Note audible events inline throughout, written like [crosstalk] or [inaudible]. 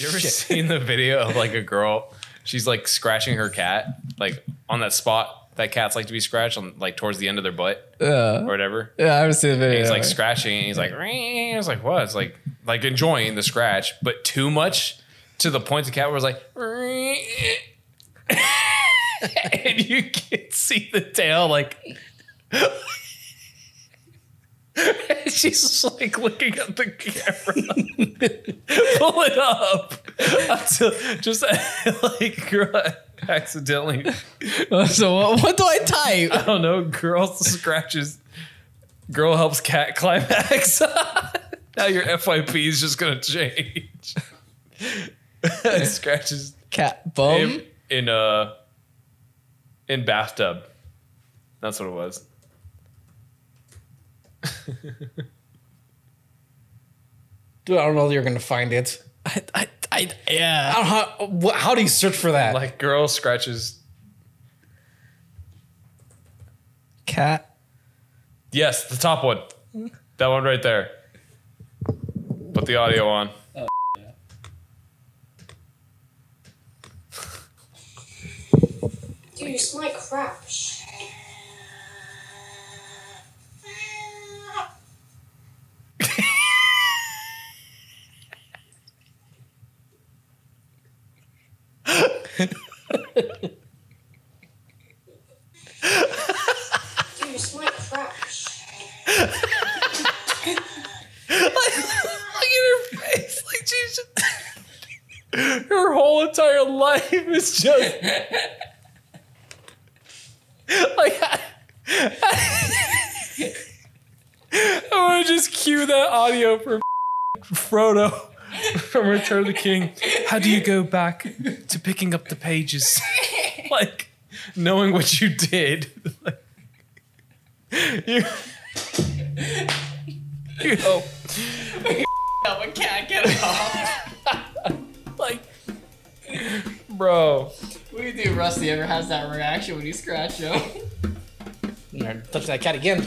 You ever seen the video of like a girl? She's like scratching her cat, like on that spot that cats like to be scratched on, like towards the end of their butt Yeah. or whatever. Yeah, I haven't seen the video. And he's like scratching, and he's like, "Ring." it's like what? It's like like enjoying the scratch, but too much to the point the cat was like, "Ring." [laughs] and you can see the tail like. [laughs] She's just like looking at the camera. [laughs] Pull it up. Until, just [laughs] like girl accidentally. so what, what do I type? I don't know. Girl scratches. Girl helps cat climax. now your FYP is just gonna change. scratches Cat bum. him in uh in bathtub. That's what it was. [laughs] Dude, I don't know that you're gonna find it. I, I, I, yeah. I don't know how, how do you search for that? Like girl scratches. Cat. Yes, the top one. That one right there. Put the audio on. Dude, you smell like crap. You smell like crap. Look at her face. Like she's just, her whole entire life is just like I, I want to just cue that audio for Frodo from Return of the King. How do you go back to picking up the pages? [laughs] like knowing what you did. Like, [laughs] you, you oh. [laughs] know, can't get off. like, bro. we do Rusty ever has that reaction when you scratch him. You know, touch that cat again.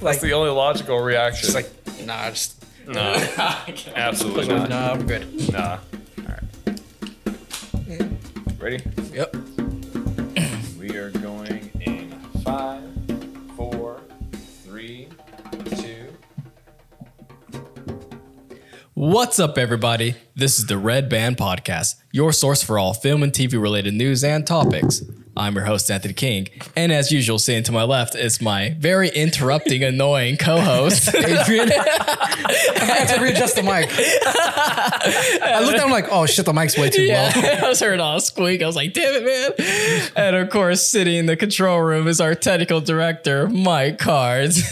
That's the only logical reaction. It's like, nah, just no, [laughs] absolutely not. nah, I'm good. Nah. All right. Ready? Yep. We are going in five, four, three, two. What's up, everybody? This is the Red Band Podcast, your source for all film and TV related news and topics. I'm your host, Anthony King, and as usual, sitting to my left is my very interrupting, [laughs] annoying co-host, [laughs] Adrian. [laughs] I had to readjust the mic. I looked at him like, oh shit, the mic's way too Yeah, low. I was heard all squeak. I was like, damn it, man. And of course, sitting in the control room is our technical director, Mike Cards.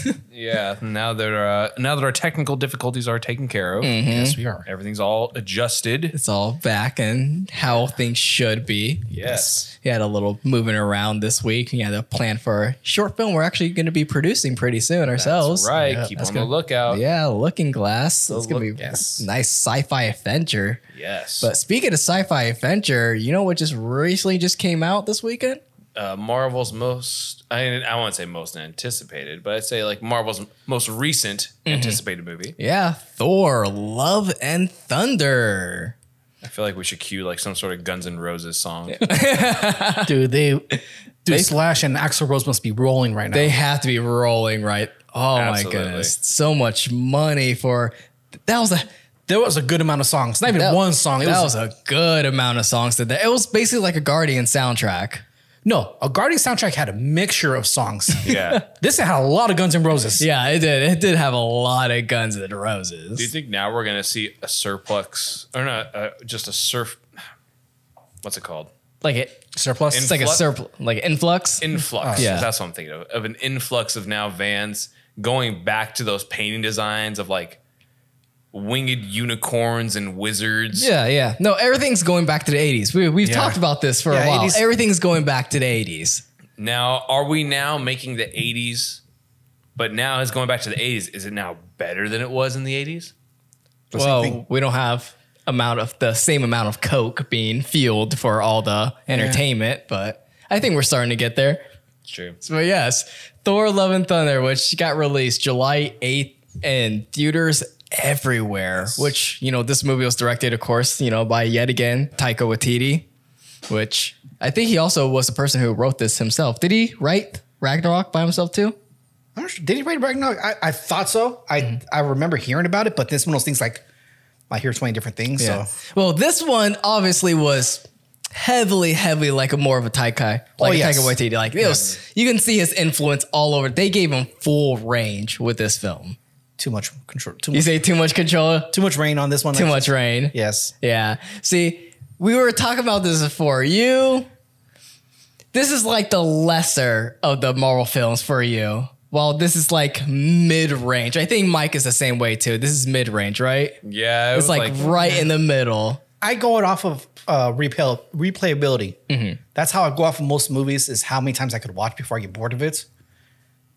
Yeah. Now that uh, now that our technical difficulties are taken care of, Yes, we are. everything's all adjusted. it's all back and how things should be. Yes. He had a little moving around this week. He had a plan for a short film we're actually going to be producing pretty soon ourselves. That's right. Yeah, Keep that's on the good. lookout. Yeah, Looking Glass. It's going to Look- be yes. a nice sci-fi adventure. Yes. But speaking of sci-fi adventure, you know what just recently just came out this weekend? Uh, Marvel's most I I won't say most anticipated, but I'd say like Marvel's most recent anticipated movie. Yeah, Thor: Love and Thunder. I feel like we should cue like some sort of Guns N' Roses song. [laughs] Dude, they, dude, Slash and Axl Rose must be rolling right now. They have to be rolling right. Oh Absolutely. my goodness, so much money for that was a there was a good amount of songs. Not even that- one song. It that was, was a good amount of songs to that. It was basically like a Guardian soundtrack. No. A Guardian soundtrack had a mixture of songs. [laughs] yeah. this had a lot of Guns N' Roses. Yeah, it did. It did have a lot of Guns N' Roses. Do you think now we're gonna see a surplus or not? Uh, just a surf. What's it called? like it, Surplus. it's like a Influx? surplus, like influx. Influx. Yeah. That's what I'm thinking of. Of an influx of now vans going back to those painting designs of like winged unicorns and wizards. yeah, yeah. No, everything's going back to the '80s. We, we've Yeah. talked about this for a while. 80s. Everything's going back to the '80s. Now, are we now making the 80s? But now it's going back to the 80s. Is it now better than it was in the 80s? well, we don't have amount of the same amount of coke being fueled for all the entertainment, but I think we're starting to get there. It's true. So yes, Thor: Love and Thunder, which got released July eighth, in theaters everywhere. Which you know, this movie was directed, of course, you know, by yet again Taika Waititi, which I think he also was the person who wrote this himself. Did he write Ragnarok by himself too? I'm not sure. Did he write Ragnarok? I, I thought so. I Mm-hmm. I remember hearing about it, but this one of those things like I hear 20 different things. So Well, this one obviously was heavily, heavily like a more of a Taika, like a yes. Taika Waititi. Like it was, you can see his influence all over. They gave him full range with this film. Too much control. Too You much, say too much control, too much rein on this one. too like- much rein. Yes. Yeah. See, we were talking about this before. You, this is like the lesser of the Marvel films for you. Well, this is like mid range. I think Mike is the same way too. This is mid range, right? Yeah, it It's was like, right in the middle. I go it off of uh, replay, replayability. Mm-hmm. That's how I go off of most movies. Is how many times I could watch before I get bored of it.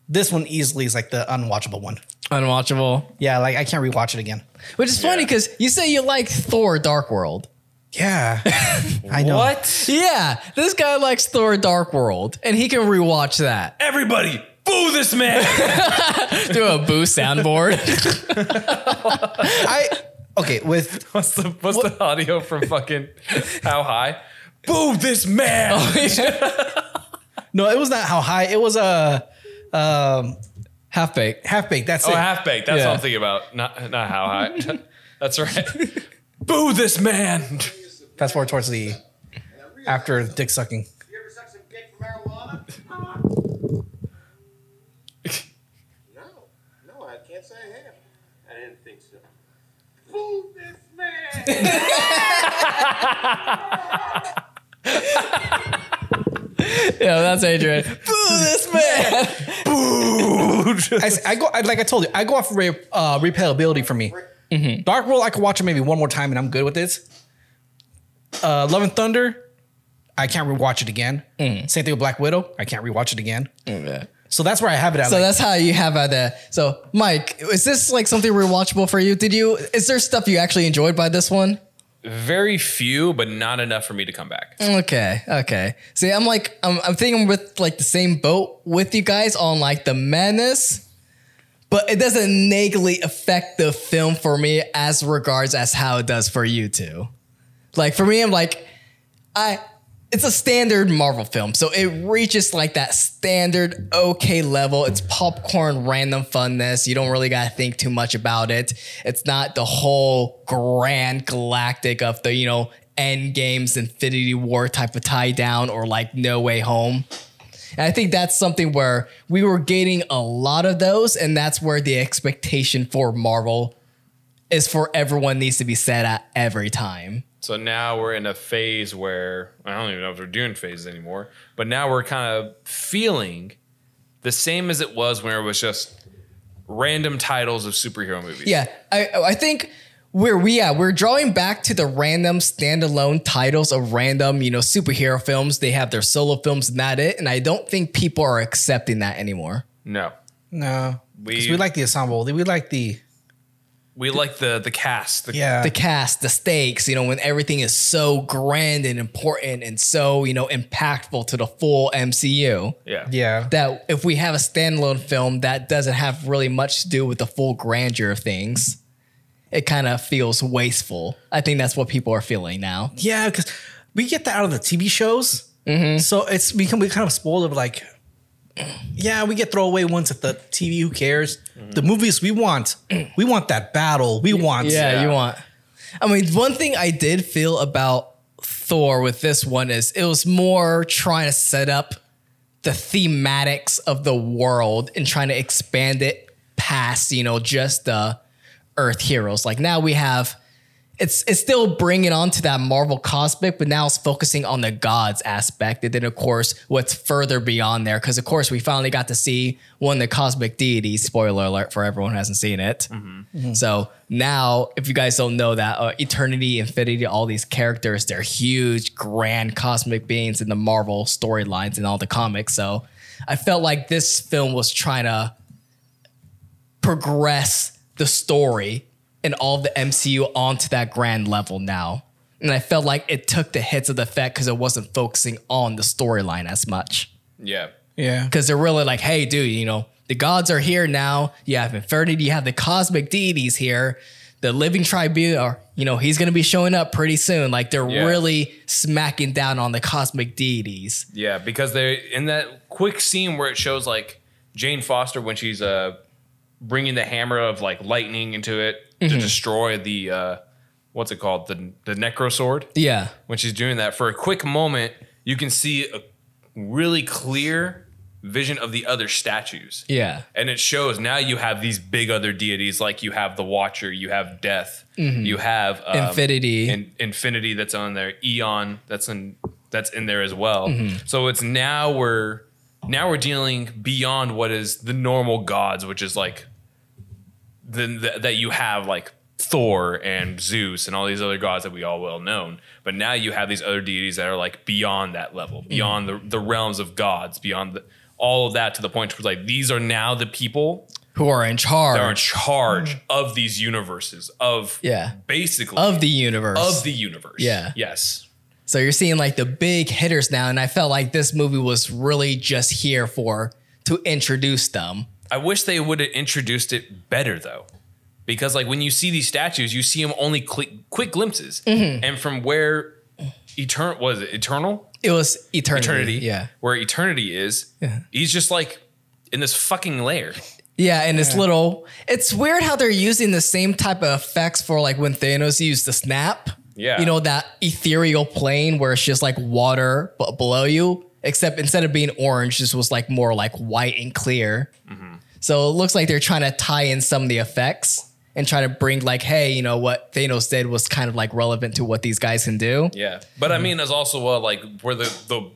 This one easily is like the unwatchable one. Unwatchable. Yeah, like I can't rewatch it again. Which is funny because you say you like Thor Dark World. Yeah, [laughs] I know. What? Yeah, this guy likes Thor Dark World and he can rewatch that. Everybody, boo this man! [laughs] Do a boo soundboard. [laughs] I okay with what's the what's the audio from fucking How High? Boo this man! no, it was not how high. It was a um, Half baked. half baked. That's Oh, it. half baked. That's Yeah. what I'm thinking about. Not not How High. [laughs] [laughs] That's right. [laughs] boo this man! Fast forward towards the after dick sucking. You ever suck some dick from marijuana? no, no, I can't say I have. I didn't think so. Fool this man! Yeah, that's Adrian. [laughs] boo this man. I, s- I go I, like I told you. I go off re, uh, replayability for me. Dark World, I could watch it maybe one more time and I'm good with it. Uh, Love and Thunder, I can't rewatch it again. Same thing with Black Widow, I can't rewatch it again. So that's where I have it at. So like, that's how you have it there. So, Mike, is this like something rewatchable for you? Did you? Is there stuff you actually enjoyed by this one? Very few, but not enough for me to come back. Okay, okay. See, I'm like, I'm, I'm thinking with like the same boat with you guys on like the madness, but it doesn't negatively affect the film for me as regards as how it does for you two. Like for me, I'm like, I, it's a standard Marvel film, so it reaches like that standard okay level. It's popcorn random funness. You don't really gotta think too much about it. It's not the whole grand galactic of the you know end games Infinity War type of tie down or like No Way Home. And I think that's something where we were getting a lot of those, and that's where the expectation for Marvel is for everyone needs to be set at every time. So now we're in a phase where I don't even know if we're doing phases anymore, but now we're kind of feeling the same as it was when it was just random titles of superhero movies. Yeah, I I think where we're we yeah we're drawing back to the random standalone titles of random you know superhero films. They have their solo films and that it, and I don't think people are accepting that anymore. No. no, We- we, like the ensemble. We like the We like the the cast. The, yeah. The cast, the stakes, you know, when everything is so grand and important and so you know impactful to the full MCU. Yeah. yeah. That if we have a standalone film that doesn't have really much to do with the full grandeur of things, it kind of feels wasteful. I think that's what people are feeling now. Yeah, because we get that out of the TV shows. Mm-hmm. So it's become we kind of spoiled of like, yeah, we get throwaway ones at the TV. Who cares? The movies we want, we want that battle. We want. Yeah, Yeah. you want. I mean, one thing I did feel about Thor with this one is it was more trying to set up the thematics of the world and trying to expand it past, you know, just the Earth heroes. Like now we have. It's, it's still bringing on to that Marvel cosmic, but now it's focusing on the gods aspect. And then, of course, what's further beyond there. Because, of course, we finally got to see one of the cosmic deities. Spoiler alert for everyone who hasn't seen it. So now, if you guys don't know that, uh, Eternity, Infinity, all these characters, they're huge, grand cosmic beings in the Marvel storylines and all the comics. So I felt like this film was trying to progress the story and all of the MCU onto that grand level now. And I felt like it took the hits of the effect because it wasn't focusing on the storyline as much Yeah. yeah. because they're really like, hey, dude, you know, the gods are here now. You have Infinity, you have the cosmic deities here. The living tribunal, you know, he's gonna be showing up pretty soon. Like they're Yeah. really smacking down on the cosmic deities. Yeah, because they're in that quick scene where it shows like Jane Foster when she's uh bringing the hammer of like lightning into it Mm-hmm. to destroy the uh what's it called the the necro sword. Yeah. When she's doing that for a quick moment, you can see a really clear vision of the other statues. Yeah. And it shows now you have these big other deities like you have the Watcher, you have Death, you have um, Infinity. in, Infinity that's on there, Eon that's in that's in there as well. Mm-hmm. So it's now we're now we're dealing beyond what is the normal gods, which is like the, the that you have like Thor and Zeus and all these other gods that we all well known. But now you have these other deities that are like beyond that level, Mm-hmm. beyond the, the realms of gods, beyond the, all of that to the point where like these are now the people Who are in charge They're in charge of these universes of Yeah. basically of the universe. of the universe. Yeah. Yes. So you're seeing like the big hitters now, and I felt like this movie was really just here for to introduce them. I wish they would have introduced it better though. Because like when you see these statues, you see them only quick, quick glimpses. Mm-hmm. And from where eternal was it eternal? It was eternity. Eternity. Yeah. Where eternity is, he's just like in this fucking lair. Yeah, and it's little. It's weird how they're using the same type of effects for like when Thanos used the snap. Yeah. You know that ethereal plane where it's just like water but below you, except instead of being orange, this was like more like white and clear. Mm-hmm. So it looks like they're trying to tie in some of the effects and try to bring like, hey, you know what Thanos did was kind of like relevant to what these guys can do. Yeah. But I mean, there's also uh, like where the, the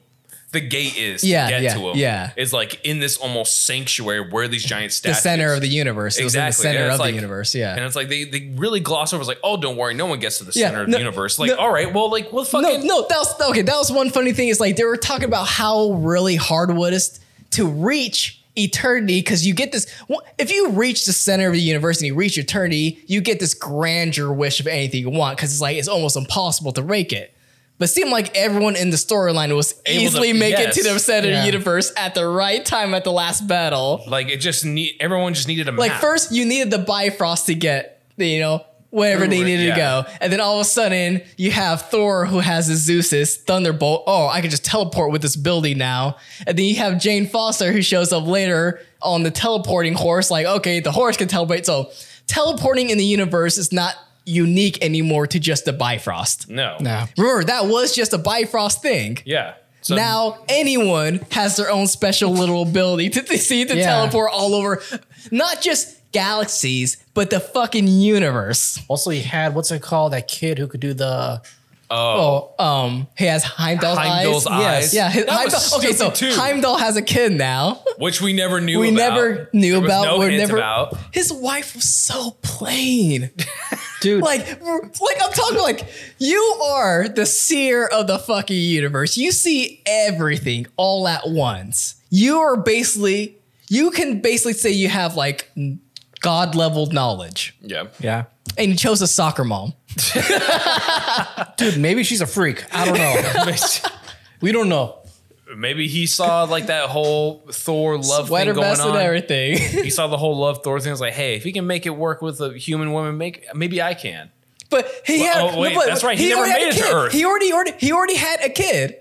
the gate is Yeah, to get yeah, to him. yeah. It's like in this almost sanctuary where these giant statues. The center of the universe. It was in the Exactly. center of it's the universe. Yeah. And it's like they, they really gloss over. It's like, oh, don't worry, no one gets to the Yeah, center of no, the universe. Like, no. all right, well, like, well, No, fucking no, that was okay. That was one funny thing. Is like they were talking about how really hard it is to reach eternity because you get this. If you reach the center of the universe and you reach eternity, you get this grandeur wish of anything you want because it's like it's almost impossible to rake it. But seemed like everyone in the storyline was Able to- easily make it to the center of Yeah. the universe at the right time at the last battle. like it just need everyone just needed a Like map. first, you needed the Bifrost to get you know wherever they Right, needed yeah. to go, and then all of a sudden you have Thor who has his Zeus's Thunderbolt. Oh, I can just teleport with this building now, and then you have Jane Foster who shows up later on the teleporting horse. Like, okay, the horse can teleport. So teleporting in the universe is not unique anymore to just the Bifrost. no, No. Remember, that was just a Bifrost thing. yeah. So Now anyone has their own special little ability to, to see to Yeah. teleport all over, not just galaxies, but the fucking universe. Also, he had what's it called? That kid who could do the. Oh, oh um, he has Heimdall's, Heimdall's eyes. eyes. Yeah, his, That was Heimdall, okay, so too. Heimdall has a kid now. which we never knew. We about. never knew There was about. No we're hint never. about. His wife was so plain. [laughs] Dude, like, like I'm talking like you are the seer of the fucking universe. You see everything all at once. You are basically, you can basically say you have like god level knowledge, Yeah. yeah. and you chose a soccer mom. [laughs] Dude, maybe she's a freak. I don't know. [laughs] we don't know. Maybe he saw like that whole Thor love Sweater thing going vest and on. everything. He saw the whole love Thor thing. He was like, hey, if he can make it work with a human woman, make maybe I can. But he Well, had. oh, wait, but that's right, he never made it to. Earth. He already, already, he already had a kid.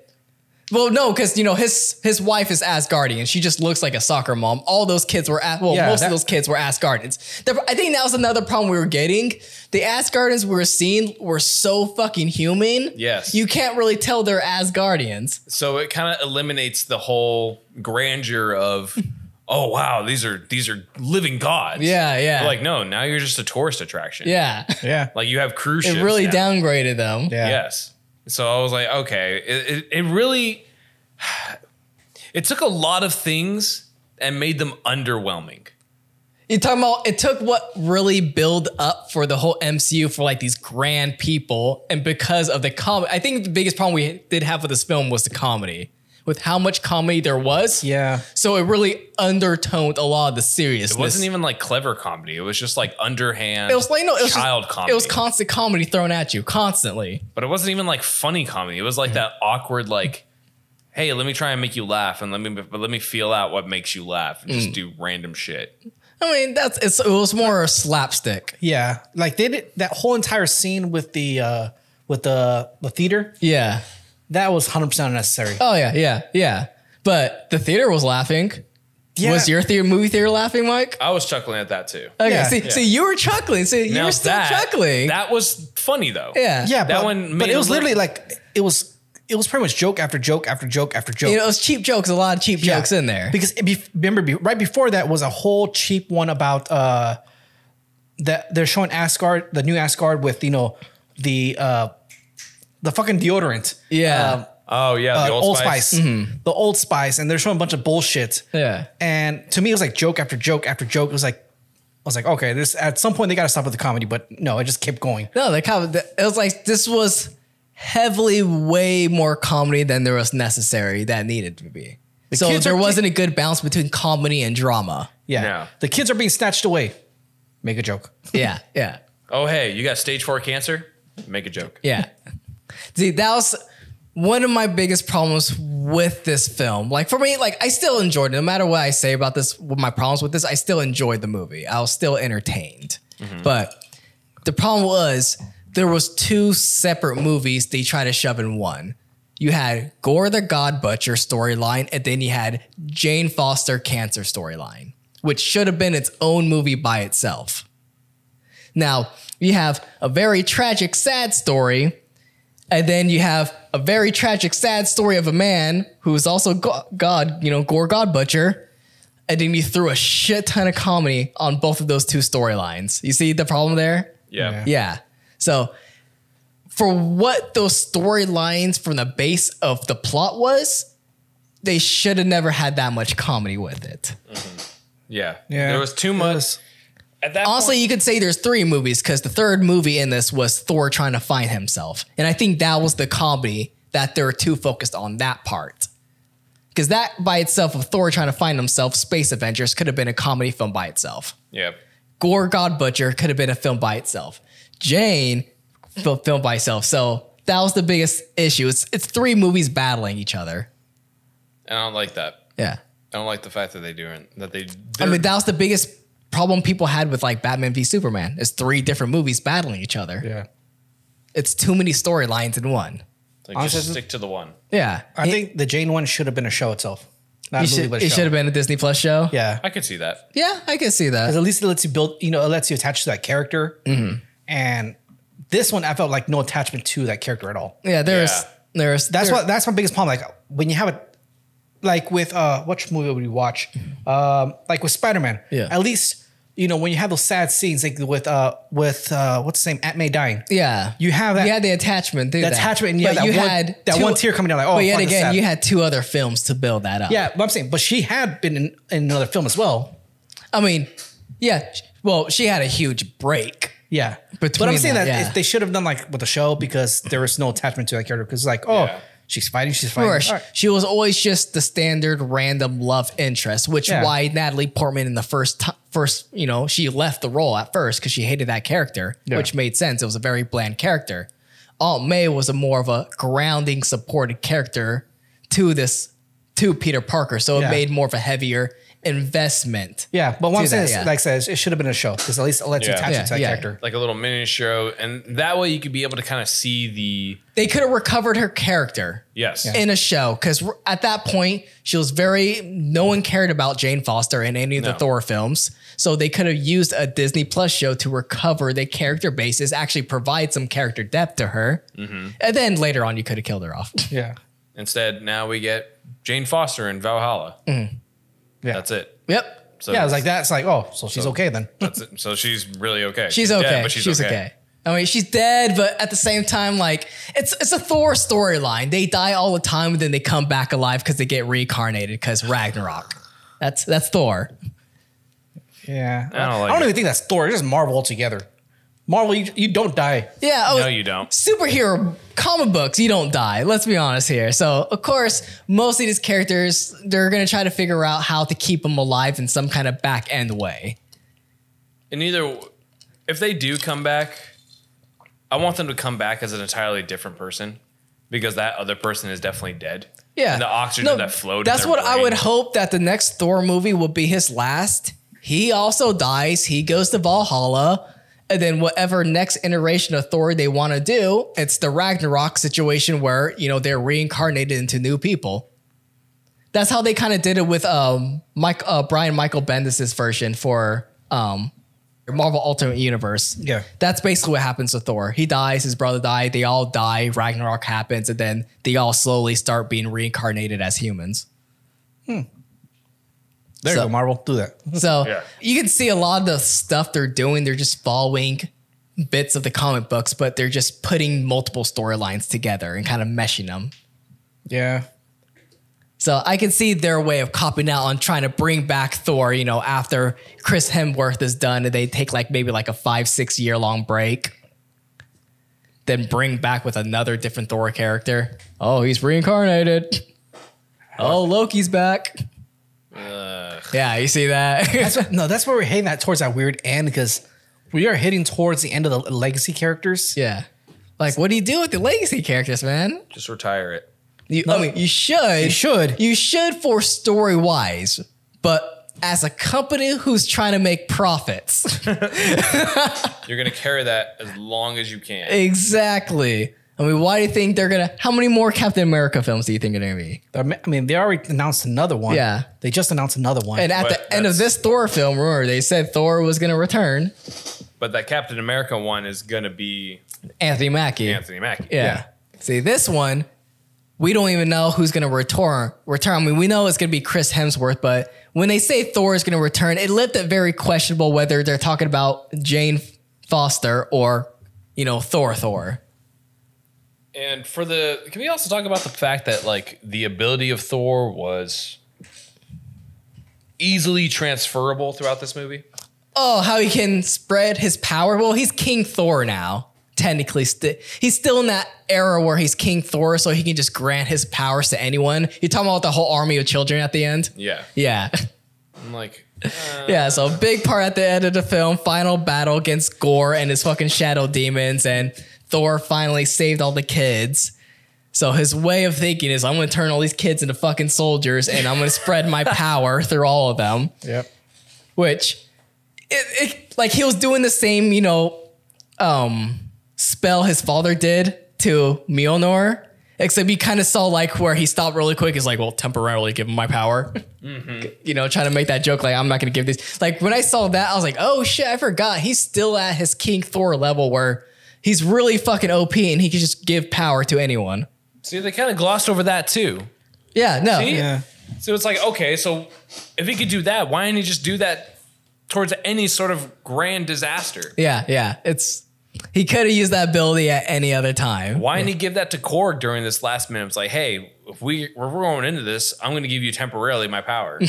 Well, no, because you know his his wife is Asgardian. She just looks like a soccer mom. All those kids were, As- well, Yeah, most of those kids were Asgardians. The- I think that was another problem we were getting. The Asgardians we were seeing were so fucking human. Yes. you can't really tell they're Asgardians. So it kind of eliminates the whole grandeur of, [laughs] oh wow, these are these are living gods. Yeah, yeah, But like no, now you're just a tourist attraction. yeah. Yeah. [laughs] Like you have cruise ships. It really now. downgraded them. Yeah. Yes. So I was like, okay, it, it, it really, [sighs] it took a lot of things and made them underwhelming. You're talking about it took what really build up for the whole MCU for like these grand people, and because of the comedy, I think the biggest problem we did have with this film was the comedy. With how much comedy there was, Yeah. So it really undertoned a lot of the seriousness. It wasn't even like clever comedy. It was just like underhand It was like no, it was child just, comedy. It was constant comedy thrown at you constantly. but it wasn't even like funny comedy. It was like that awkward like hey, let me try and make you laugh, and let me but let me feel out what makes you laugh, and just do random shit. I mean, that's it's, it was more slapstick. Yeah, like they did that whole entire scene with the uh with the the theater. Yeah. That was hundred percent unnecessary. Oh yeah, yeah, yeah. But the theater was laughing. Yeah. Was your theater movie theater laughing, Mike? I was chuckling at that too. Okay, Yeah. see, see, you were chuckling. See, you Now were still that, chuckling. That was funny though. yeah, yeah, that but, one but it was little- literally like it was it was pretty much joke after joke after joke after joke. You know, it was cheap jokes. A lot of cheap Yeah. jokes in there. Because it be, remember, be, right before that was a whole cheap one about uh that they're showing Asgard, the new Asgard with you know the uh the fucking deodorant. Yeah. Um, Oh yeah, uh, the Old, Spice, Mm-hmm. the Old Spice, and they're showing a bunch of bullshit. Yeah. And to me, it was like joke after joke after joke. It was like, I was like, okay, this at some point they got to stop with the comedy, but no, it just kept going. No, they kind of, it was like this was heavily way more comedy than there was necessary that needed to be. so there are- wasn't a good balance between comedy and drama. Yeah, Yeah. the kids are being snatched away. Make a joke. Yeah, yeah, Oh hey, you got stage four cancer? Make a joke. yeah. See, that was one of my biggest problems with this film. Like for me, like I still enjoyed it. No matter what I say about this, what my problems with this, I still enjoyed the movie. I was still entertained. Mm-hmm. But the problem was there was two separate movies they tried to shove in one. You had Gorr the God Butcher storyline, and then you had Jane Foster cancer storyline, which should have been its own movie by itself. Now, you have a very tragic, sad story, and then you have a very tragic, sad story of a man who's also go- God, you know, Gorr God Butcher. And then you threw a shit ton of comedy on both of those two storylines. You see the problem there? Yeah. Yeah. So for what those storylines from the base of the plot was, they should have never had that much comedy with it. Mm-hmm. Yeah. Yeah. There was too It much. At that Honestly, point, you could say there's three movies because the third movie in this was Thor trying to find himself. And I think that was the comedy that they were too focused on that part. Because that by itself of Thor trying to find himself, Space Avengers could have been a comedy film by itself. yeah. Gorr God Butcher could have been a film by itself. Jane, film by itself. So that was the biggest issue. It's it's three movies battling each other. And I don't like that. Yeah. I don't like the fact that they do it. That they. I mean, that was the biggest problem people had with like Batman v Superman. Is three different movies battling each other. yeah. It's too many storylines in one. like, honestly, just stick to the one. Yeah. I think the Jane one should have been a show itself. Not it movie, should, but a it show. should have been a Disney Plus show. Yeah. I could see that. Yeah, I can see Because that. at least it lets you build, you know, it lets you attach to that character. Mm-hmm. And this one, I felt like no attachment to that character at all. Yeah, there's Yeah. there's That's there- what that's my biggest problem. Like when you have it, like with uh, which movie would you watch? Um, like with Spider Man. Yeah. At least you know when you have those sad scenes, like with uh, with uh, what's the name, Aunt May dying. Yeah, You have that. You had the attachment, the that. attachment, and you But had that one- that one tear coming down, like, oh, but yet again, you had two other films to build that up. yeah, but I'm saying, but she had been in, in another film as well. I mean, yeah. Well, she had a huge break. Yeah. but I'm saying that, that, yeah. they should have done like with the show because there was no attachment to that character. Because like, oh, Yeah. She's fighting, she's fighting. Or she, All right. she was always just the standard random love interest, which Yeah. why Natalie Portman in the first ti- first you know she left the role at first because she hated that character, Yeah. which made sense. It was a very bland character. Aunt May was a more of a grounding, supported character to this to Peter Parker, so it Yeah. made more of a heavier investment. Yeah, but what I'm saying that, is, yeah. like I said, it should have been a show because at least it lets you Yeah. attach Yeah, it to that yeah. character. Like a little mini show, and that way you could be able to kind of see the They could have recovered her character. yes. in a show because at that point she was very no one cared about Jane Foster in any of the No. Thor films so they could have used a Disney Plus show to recover the character basis actually provide some character depth to her Mm-hmm. and then later on you could have killed her off Yeah. Instead, now we get Jane Foster in Valhalla. Yeah. That's it. yep So yeah, it's like that. It's like, oh, so she's okay then. That's it. So she's really okay. she's dead, okay but she's, okay. I mean, she's dead, but at the same time, like it's it's a Thor storyline. They die all the time, and then they come back alive because they get reincarnated because Ragnarok. That's that's Thor. Yeah. I don't like I don't even think that's Thor. It's just Marvel altogether. Marvel, you, you don't die. Yeah. oh, No, you don't. superhero comic books, you don't die. Let's be honest here. So, of course, most of these characters, they're going to try to figure out how to keep them alive in some kind of back end way. And either if they do come back, I want them to come back as an entirely different person because that other person is definitely dead. Yeah. And the oxygen that flowed in That's their what I would hope that the next Thor movie will be his last. He also dies. He goes to Valhalla. And then whatever next iteration of Thor they want to do, it's the Ragnarok situation where, you know, they're reincarnated into new people. That's how they kind of did it with um Mike uh, Brian Michael Bendis' version for um Marvel Ultimate Universe. Yeah. That's basically what happens to Thor. He dies, his brother died, they all die, Ragnarok happens, and then they all slowly start being reincarnated as humans. There So- you go, Marvel. Do that. [laughs] So Yeah. you can see a lot of the stuff they're doing, they're just following bits of the comic books, but they're just putting multiple storylines together and kind of meshing them. Yeah. So I can see their way of copping out on trying to bring back Thor, you know, after Chris Hemsworth is done and they take like maybe like a five, six year long break. Then bring back with another different Thor character. Oh, he's reincarnated. Oh, Loki's back. Yeah, you see that? That's what, [laughs] no, that's where we're heading that towards that weird end because we are hitting towards the end of the legacy characters. yeah. Like, what do you do with the legacy characters, man? Just retire it. You, I mean, you should. You should. You should for story wise, but as a company who's trying to make profits. [laughs] [laughs] You're gonna carry that as long as you can. exactly. I mean, why do you think they're gonna? How many more Captain America films do you think are gonna be? I mean, they already announced another one. Yeah. They just announced another one. And at But the end of this Thor film, remember they said Thor was gonna return. But that Captain America one is gonna be Anthony Mackie. Anthony Mackie. Yeah. See, this one, we don't even know who's going to return. Return. I mean, we know it's going to be Chris Hemsworth, but when they say Thor is going to return, it left it very questionable whether they're talking about Jane Foster or, you know, Thor Thor. And for the, can we also talk about the fact that like the ability of Thor was easily transferable throughout this movie? Oh, how he can spread his power. Well, he's King Thor now. Technically, sti- he's still in that era where he's King Thor, so he can just grant his powers to anyone. You're talking about the whole army of children at the end? Yeah. Yeah. I'm like, [laughs] Yeah, so big part at the end of the film, final battle against Gorr and his fucking shadow demons, and Thor finally saved all the kids. So his way of thinking is, I'm gonna turn all these kids into fucking soldiers, and I'm gonna spread my [laughs] power through all of them. yep. Which, it, it like he was doing the same, you know, um, spell his father did to Mjolnir. Except you kind of saw like where he stopped really quick. Is like, well, temporarily give him my power. [laughs] You know, trying to make that joke like I'm not going to give this. Like when I saw that, I was like, oh shit, I forgot. He's still at his King Thor level where he's really fucking OP and he can just give power to anyone. see, they kind of glossed over that too. Yeah, no, See? Yeah. So it's like, okay, so if he could do that, why didn't he just do that towards any sort of grand disaster? yeah, yeah. It's he could have used that ability at any other time. Why didn't he give that to Korg during this last minute? It's like, hey, if we we're going into this, I'm going to give you temporarily my power. [laughs]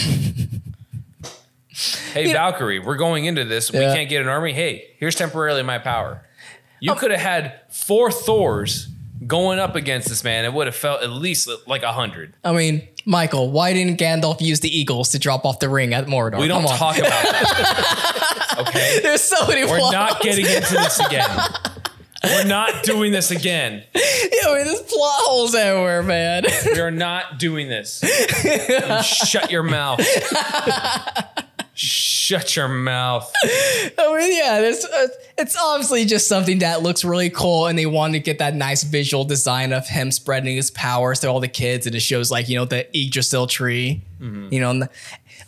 hey, Valkyrie, we're going into this. We can't get an army. Hey, here's temporarily my power. You could have had four Thors going up against this man. It would have felt at least like a hundred. I mean, Michael, why didn't Gandalf use the eagles to drop off the ring at Mordor? We don't talk about that. [laughs] okay, There's so many we're plot not getting into this again. We're not doing this again. Yeah, I mean, there's plot holes everywhere, man. We are not doing this. You [laughs] shut your mouth. [laughs] Shut your mouth. [laughs] I mean, yeah, there's, uh, it's obviously just something that looks really cool, and they wanted to get that nice visual design of him spreading his powers to all the kids, and it shows like you know the Yggdrasil tree, you know. And the-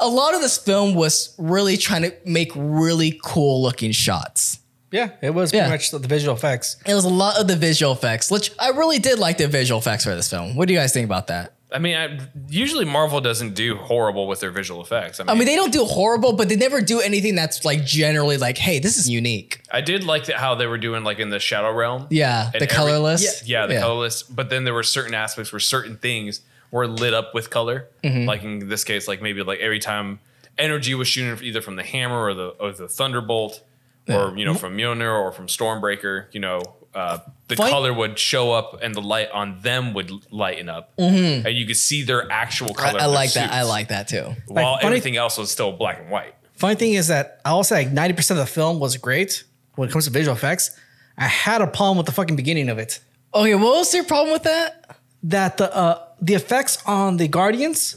a lot of this film was really trying to make really cool looking shots. Yeah. It was Yeah. pretty much the visual effects. It was a lot of the visual effects, which I really did like the visual effects for this film. What do you guys think about that? I mean, I, usually Marvel doesn't do horrible with their visual effects. I mean, I mean, they don't do horrible, but they never do anything that's like generally like, hey, this is unique. I did like the, how they were doing like in the Shadow Realm. Yeah, the every- colorless. Yeah, the Yeah. colorless. But then there were certain aspects where certain things were lit up with color. Mm-hmm. Like in this case, like maybe like every time energy was shooting either from the hammer or the or the thunderbolt, or you know from Mjolnir or from Stormbreaker. You know, uh, the Fight- color would show up and the light on them would lighten up, and you could see their actual Mm-hmm. I, color. I of their like that. I like that too. While funny- everything else was still black and white. Funny thing is that I'll say like 90% of the film was great when it comes to visual effects. I had a problem with the fucking beginning of it. Okay, what was your problem with that? That the uh the effects on the Guardians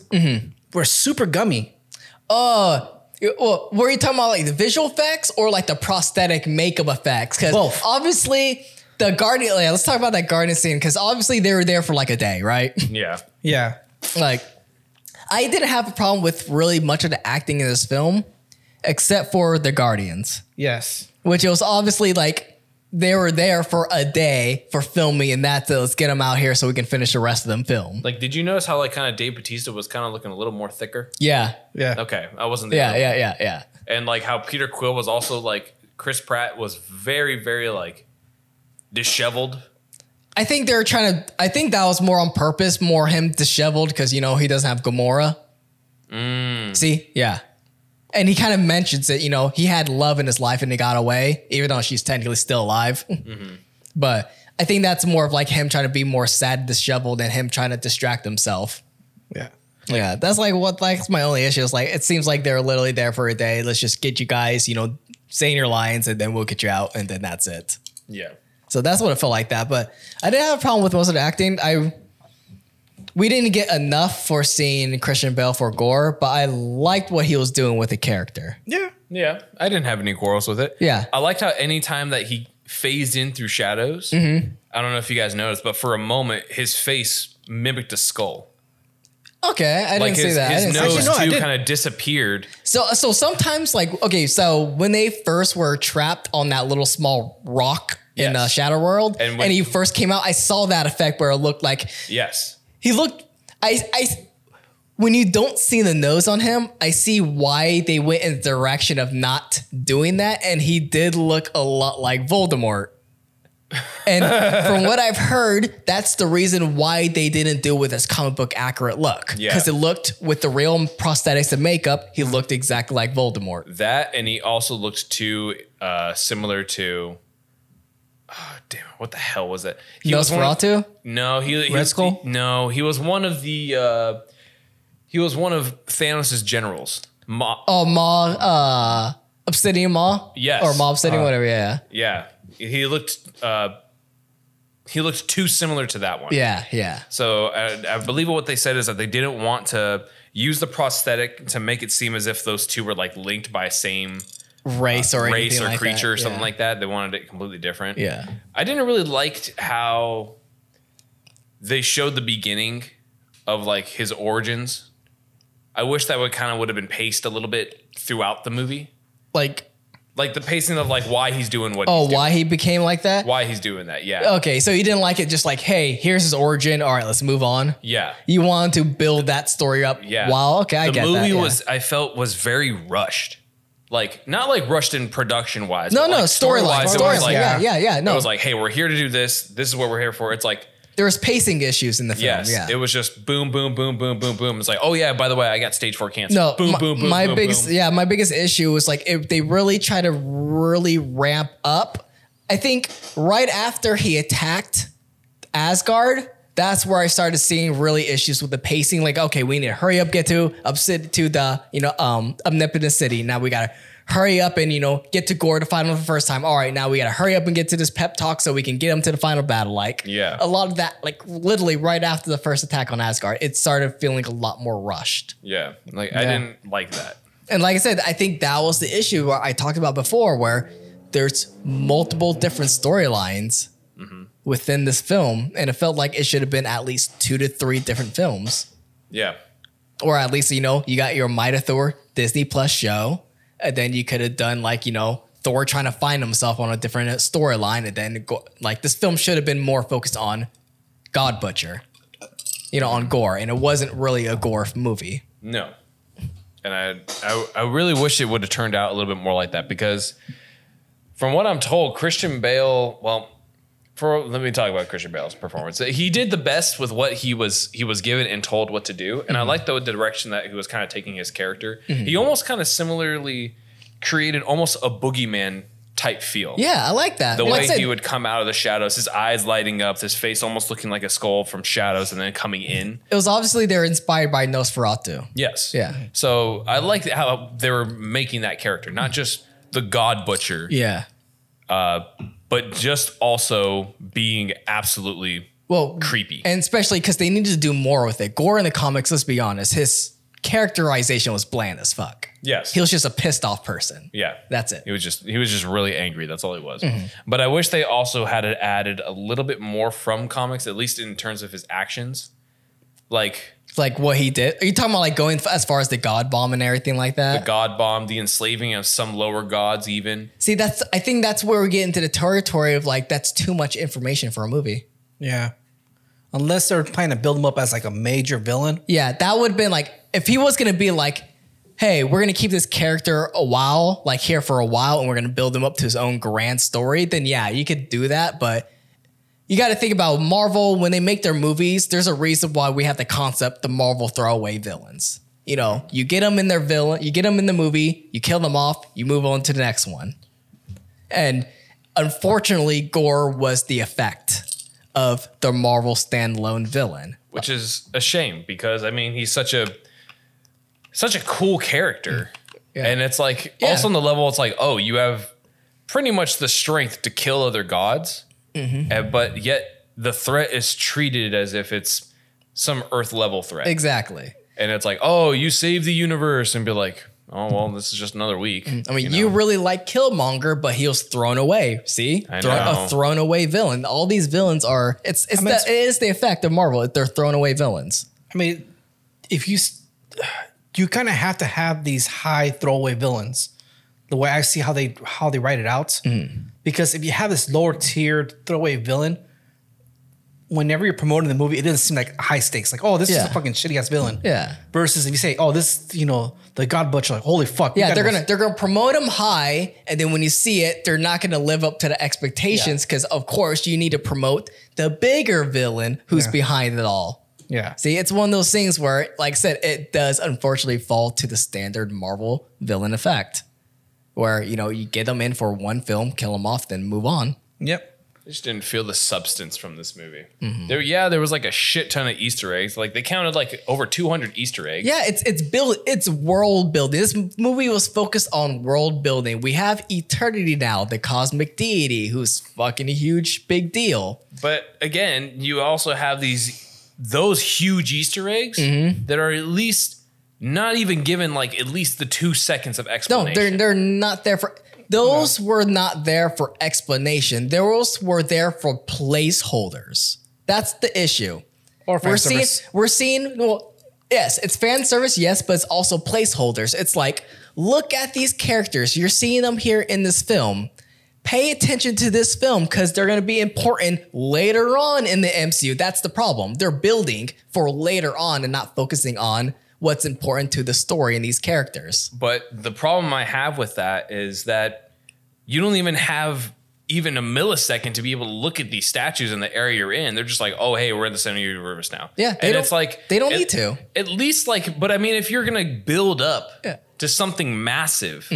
were super gummy. Uh, well, were you talking about like the visual effects or like the prosthetic makeup effects? Because obviously the Guardian. Yeah, let's talk about that Guardian scene because obviously they were there for like a day, right? [laughs] Yeah. Yeah. like, I didn't have a problem with really much of the acting in this film, except for the Guardians, Yes. which it was obviously like they were there for a day for filming, and that's it. Let's get them out here so we can finish the rest of them film. Like, did you notice how like kind of Dave Bautista was kind of looking a little more thicker? Yeah, Yeah. Okay, I wasn't. there. yeah, yeah, yeah, yeah. And like how Peter Quill was also like Chris Pratt was very very like disheveled. I think they're trying to. I think that was more on purpose, more him disheveled because you know he doesn't have Gamora. Mm. See, yeah, and he kind of mentions it. You know, he had love in his life and he got away, even though she's technically still alive. [laughs] Mm-hmm. But I think that's more of like him trying to be more sad, disheveled, and him trying to distract himself. Yeah. Yeah, that's like what like that's my only issue. Is like it seems like they're literally there for a day. Let's just get you guys, you know, saying your lines, and then we'll get you out, and then that's it. Yeah. So that's what it felt like that. But I didn't have a problem with most of the acting. I we didn't get enough for seeing Christian Bale for Gorr, but I liked what he was doing with the character. Yeah. Yeah, I didn't have any quarrels with it. Yeah. I liked how anytime that he phased in through shadows, Mm-hmm. I don't know if you guys noticed, but for a moment, his face mimicked a skull. Okay, I Like didn't his, see that. His nose Actually, no, too kind of disappeared. So so sometimes like okay, so when they first were trapped on that little small rock in Yes. uh, Shadow World, And and, when- he first came out, I saw that effect where it looked like Yes. he looked. I I when you don't see the nose on him, I see why they went in the direction of not doing that, and he did look a lot like Voldemort. And [laughs] from what I've heard, that's the reason why they didn't deal with his comic book accurate look. Yeah. Because it looked with the real prosthetics and makeup, he looked exactly like Voldemort. That and he also looked too uh, similar to. Oh, damn! it, What the hell was it? He was of- No, he, he Red was- Skull? no, he was one of the. Uh, he was one of Thanos' generals. Ma- Oh, Maw, uh, Obsidian Maw. Yes. Or Maw Obsidian, whatever, yeah. yeah, he looked. Uh, he looked too similar to that one. Yeah, yeah. So I, I believe what they said is that they didn't want to use the prosthetic to make it seem as if those two were like linked by same Race or uh, race anything or like creature that, or something yeah. like that. They wanted it completely different. Yeah. I didn't really liked how they showed the beginning of like his origins. I wish that would kind of would have been paced a little bit throughout the movie. Like, Like the pacing of like why he's doing what oh, he's doing. why he became like that? why he's doing that. Yeah. Okay, so you didn't like it just like, hey, here's his origin. All right, let's move on. Yeah. You wanted to build that story up. Yeah. Wow. Okay, I the get movie that. yeah. was I felt was very rushed. Like not like rushed in production wise. no, no like, it Storyline. was like yeah, yeah, yeah. No, it was like, hey, we're here to do this. This is what we're here for. It's like there was pacing issues in the film. yes, yeah. it was just boom, boom, boom, boom, boom, boom. It's like, oh yeah, by the way, I got stage four cancer. no, boom, my, boom, boom. my boom, biggest, boom. yeah, my biggest issue was like if they really try to really ramp up. I think right after he attacked Asgard, that's where I started seeing really issues with the pacing. Like, okay, we need to hurry up, get to upset to the you know um omnipotent city. Now we gotta hurry up and you know get to Gorr to find him for the first time. All right, now we gotta hurry up and get to this pep talk so we can get him to the final battle. Like, Yeah. a lot of that, like literally right after the first attack on Asgard, it started feeling a lot more rushed. Yeah, like I didn't like that. And like I said, I think that was the issue where I talked about before, where there's multiple different storylines within this film, and it felt like it should have been at least two to three different films, Yeah, or at least you know you got your Mighty Thor Disney Plus show, and then you could have done like you know Thor trying to find himself on a different storyline, and then go, like this film should have been more focused on God Butcher, you know, on Gorr, and it wasn't really a Gorr movie. no, and I, I I really wish it would have turned out a little bit more like that because from what I'm told, Christian Bale, well. For, let me talk about Christian Bale's performance. He did the best with what he was he was given and told what to do, and I mm-hmm. like the, direction that he was kind of taking his character. He mm-hmm. almost kind of similarly created almost a boogeyman type feel. Yeah, I like that. the Like way said, he would come out of the shadows, his eyes lighting up, his face almost looking like a skull from shadows, and then coming in. it was obviously they're inspired by Nosferatu. Yes. Yeah. So I like how they were making that character, not just the God Butcher, Yeah. Uh, but just also being absolutely well creepy. and especially because they needed to do more with it. Gorr in the comics, let's be honest, his characterization was bland as fuck. Yes. he was just a pissed off person. Yeah, That's it. He was just he was just really angry. That's all he was. Mm-hmm. But I wish they also had it added a little bit more from comics, at least in terms of his actions. Like Like what he did. Are you talking about like going as far as the God bomb and everything like that? the god bomb, the enslaving of some lower gods, even. See, that's I think that's where we get into the territory of like that's too much information for a movie. Yeah. Unless they're planning to build him up as like a major villain. Yeah, that would have been like if he was gonna be like, hey, we're gonna keep this character a while, like here for a while, and we're gonna build him up to his own grand story, then yeah, you could do that. But you got to think about Marvel when they make their movies. There's a reason why we have the concept the Marvel throwaway villains. You know, you get them in their villain, you get them in the movie, you kill them off, you move on to the next one. And unfortunately, Gorr was the effect of the Marvel standalone villain. which is a shame because I mean he's such a such a cool character, Yeah. and it's like Yeah. also on the level it's like oh you have pretty much the strength to kill other gods, Mm-hmm. and, but yet the threat is treated as if it's some Earth level threat, Exactly. and it's like oh you saved the universe and be like oh well this is just another week. Mm-hmm. I mean, you, really like Killmonger, but he was thrown away. See, I Thrown- know. a thrown away villain. All these villains are. It's it's mean, the, it's- it is the effect of Marvel. They're thrown away villains. I mean, if you you kind of have to have these high throwaway villains. The way I see how they how they write it out, mm-hmm. Because if you have this lower tiered throwaway villain, whenever you're promoting the movie, it doesn't seem like high stakes. Like, oh, this is a fucking shitty ass villain. Yeah. Versus if you say, oh, this, you know, the God Butcher, like, holy fuck. Yeah, they're go- gonna they're gonna promote them high, and then when you see it, they're not gonna live up to the expectations because, of course, you need to promote the bigger villain who's Yeah. behind it all. Yeah. See, it's one of those things where, like I said, it does unfortunately fall to the standard Marvel villain effect, where you know you get them in for one film, kill them off, then move on. Yep. I just didn't feel the substance from this movie. Mm-hmm. There, yeah, there was like a shit ton of Easter eggs. Like they counted like over 200 Easter eggs. Yeah, it's it's build it's world building. This movie was focused on world building. We have Eternity now, the cosmic deity, who's fucking a huge big deal. But again, you also have these those huge Easter eggs Mm-hmm. that are at least not even given like at least the two seconds of No, explanation. they're they're not there for those were not there for explanation. Those were there for placeholders. That's the issue. Or fan we're seeing service. we're seeing well yes it's fan service yes but it's also placeholders it's like look at these characters you're seeing them here in this film pay attention to this film because they're going to be important later on in the mcu that's the problem they're building for later on and not focusing on what's important to the story and these characters But the problem I have with that is that you don't even have even a millisecond to be able to look at these statues in the area you're in. They're just like, oh, hey, we're in the center of the universe now. Yeah, and it's like they don't at- need to. At least like, but I mean, if you're gonna build up Yeah. Mm-hmm. to something massive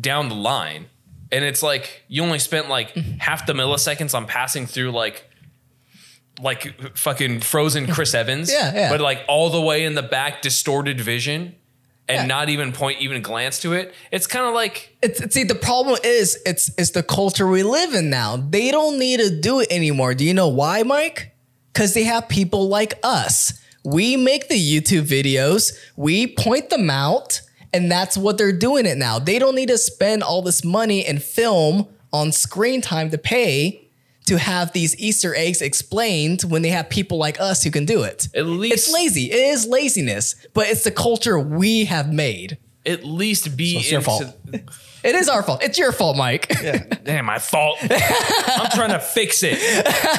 down the line, and it's like you only spent like half the milliseconds on passing through like like fucking frozen Chris [laughs] Evans. Yeah, yeah. But like all the way in the back, distorted vision, and Yeah. not even point, even glance to it. It's kind of like it's, see the problem is it's it's the culture we live in now. They don't need to do it anymore. Do you know why, Mike? Because they have people like us. We make the YouTube videos, we point them out, and that's what they're doing it now. They don't need to spend all this money and film on screen time to pay to have these Easter eggs explained when they have people like us who can do it. At least- it's lazy. It is laziness, but it's the culture we have made. at least be it's your fault. [laughs] It is our fault. It's your fault, Mike. [laughs] Damn, my fault. I'm trying to fix it.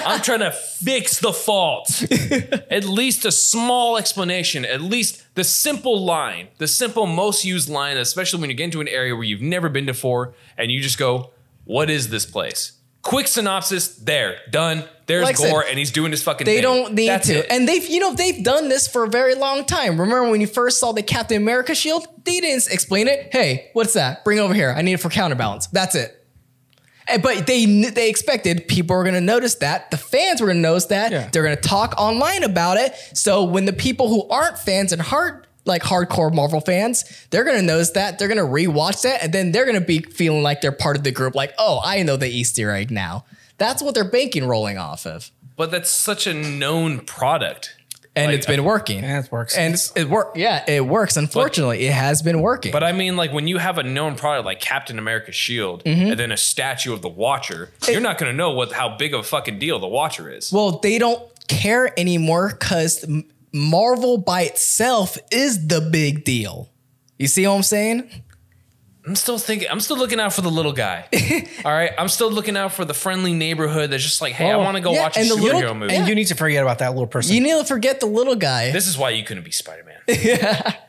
I'm trying to fix the fault. [laughs] At least a small explanation, at least the simple line, the simple most used line, especially when you get into an area where you've never been before and you just go, What is this place? Quick synopsis, there, done. There's Like I said, Gorr, and he's doing his fucking They thing. don't need That's to. it. And they've, you know, they've done this for a very long time. Remember when you first saw the Captain America shield? They didn't explain it. Hey, what's that? Bring it over here. I need it for counterbalance. That's it. And- But they they expected people were going to notice that. The fans were going to notice that. Yeah. They're going to talk online about it. So when the people who aren't fans and hard like hardcore Marvel fans, they're going to notice that. They're going to rewatch that, and then they're going to be feeling like they're part of the group. Like, oh, I know the Easter egg now. That's what they're banking rolling off of. But that's such a known product. and Like, it's been working. Yeah, it works. And it's, it work. Yeah, it works. Unfortunately, it has been working. But I mean, like when you have a known product like Captain America's shield Mm-hmm. and then a statue of the Watcher, you're not going to know what how big of a fucking deal the Watcher is. well, they don't care anymore because Marvel by itself is the big deal. You see what I'm saying? I'm still thinking. I'm still looking out for the little guy. [laughs] All right, I'm still looking out for the friendly neighborhood that's just like, hey, I Oh, want to go yeah, watch a and the superhero little- movie. and you need to forget about that little person. You need to forget the little guy. this is why you couldn't be Spider Man. [laughs]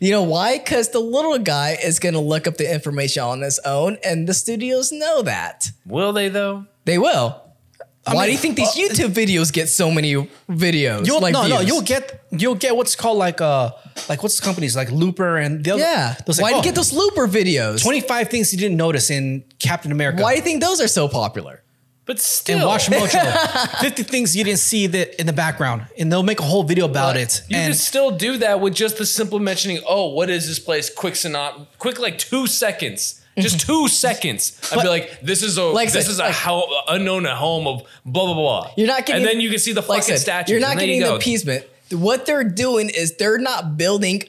You know why? Because the little guy is going to look up the information on his own, and the studios know that. Will they though? They will. Why mean, do you think these uh, YouTube videos get so many videos? You'll, like no, no, you'll get you'll get what's called like uh like what's the companies like Looper and the other Yeah. those Why like, do you oh, get those Looper videos? 25 things you didn't notice in Captain America. Why do you think those are so popular? But still, and WatchMojo. 50 things you didn't see that in the background. And they'll make a whole video about it. You and could still do that with just the simple mentioning. Oh, what is this place? Quick synop, quick like two seconds, just two seconds. I'd be like, this is a Like this said, is a like- how unknown at home of blah blah blah. You're not getting, and then you can see the like fucking statue. You're not getting you the appeasement. What they're doing is they're not building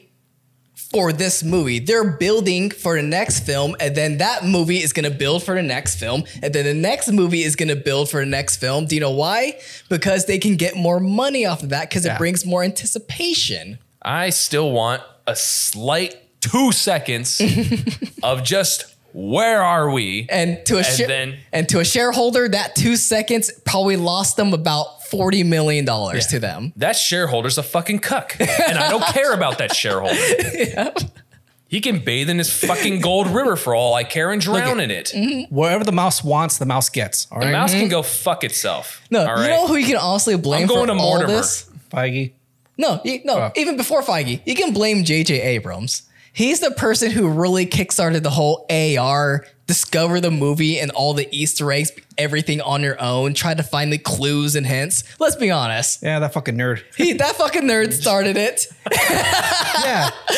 for this movie. They're building for the next film, and then that movie is gonna build for the next film, and then the next movie is gonna build for the next film. Do you know why? Because they can get more money off of that because Yeah. it brings more anticipation. I still want a slight two seconds [laughs] of just where are we? And to a And share- then- and to a shareholder, that two seconds probably lost them about forty million dollars to them. that shareholder's a fucking cuck, and I don't care about that shareholder. [laughs] He can bathe in his fucking gold river for all I care and drown in it. Mm-hmm. wherever the mouse wants, the mouse gets. All The right. mouse can mm-hmm. go fuck itself. No, all you know who you can honestly blame I'm going for to all Mortimer. this? Feige. No, you, no. Oh. Even before Feige, you can blame J.J. Abrams. He's the person who really kickstarted the whole AR, discover the movie and all the Easter eggs, everything on your own, try to find the clues and hints. Let's be honest. Yeah, that fucking nerd. He, that fucking nerd started it, [laughs] yeah. [laughs]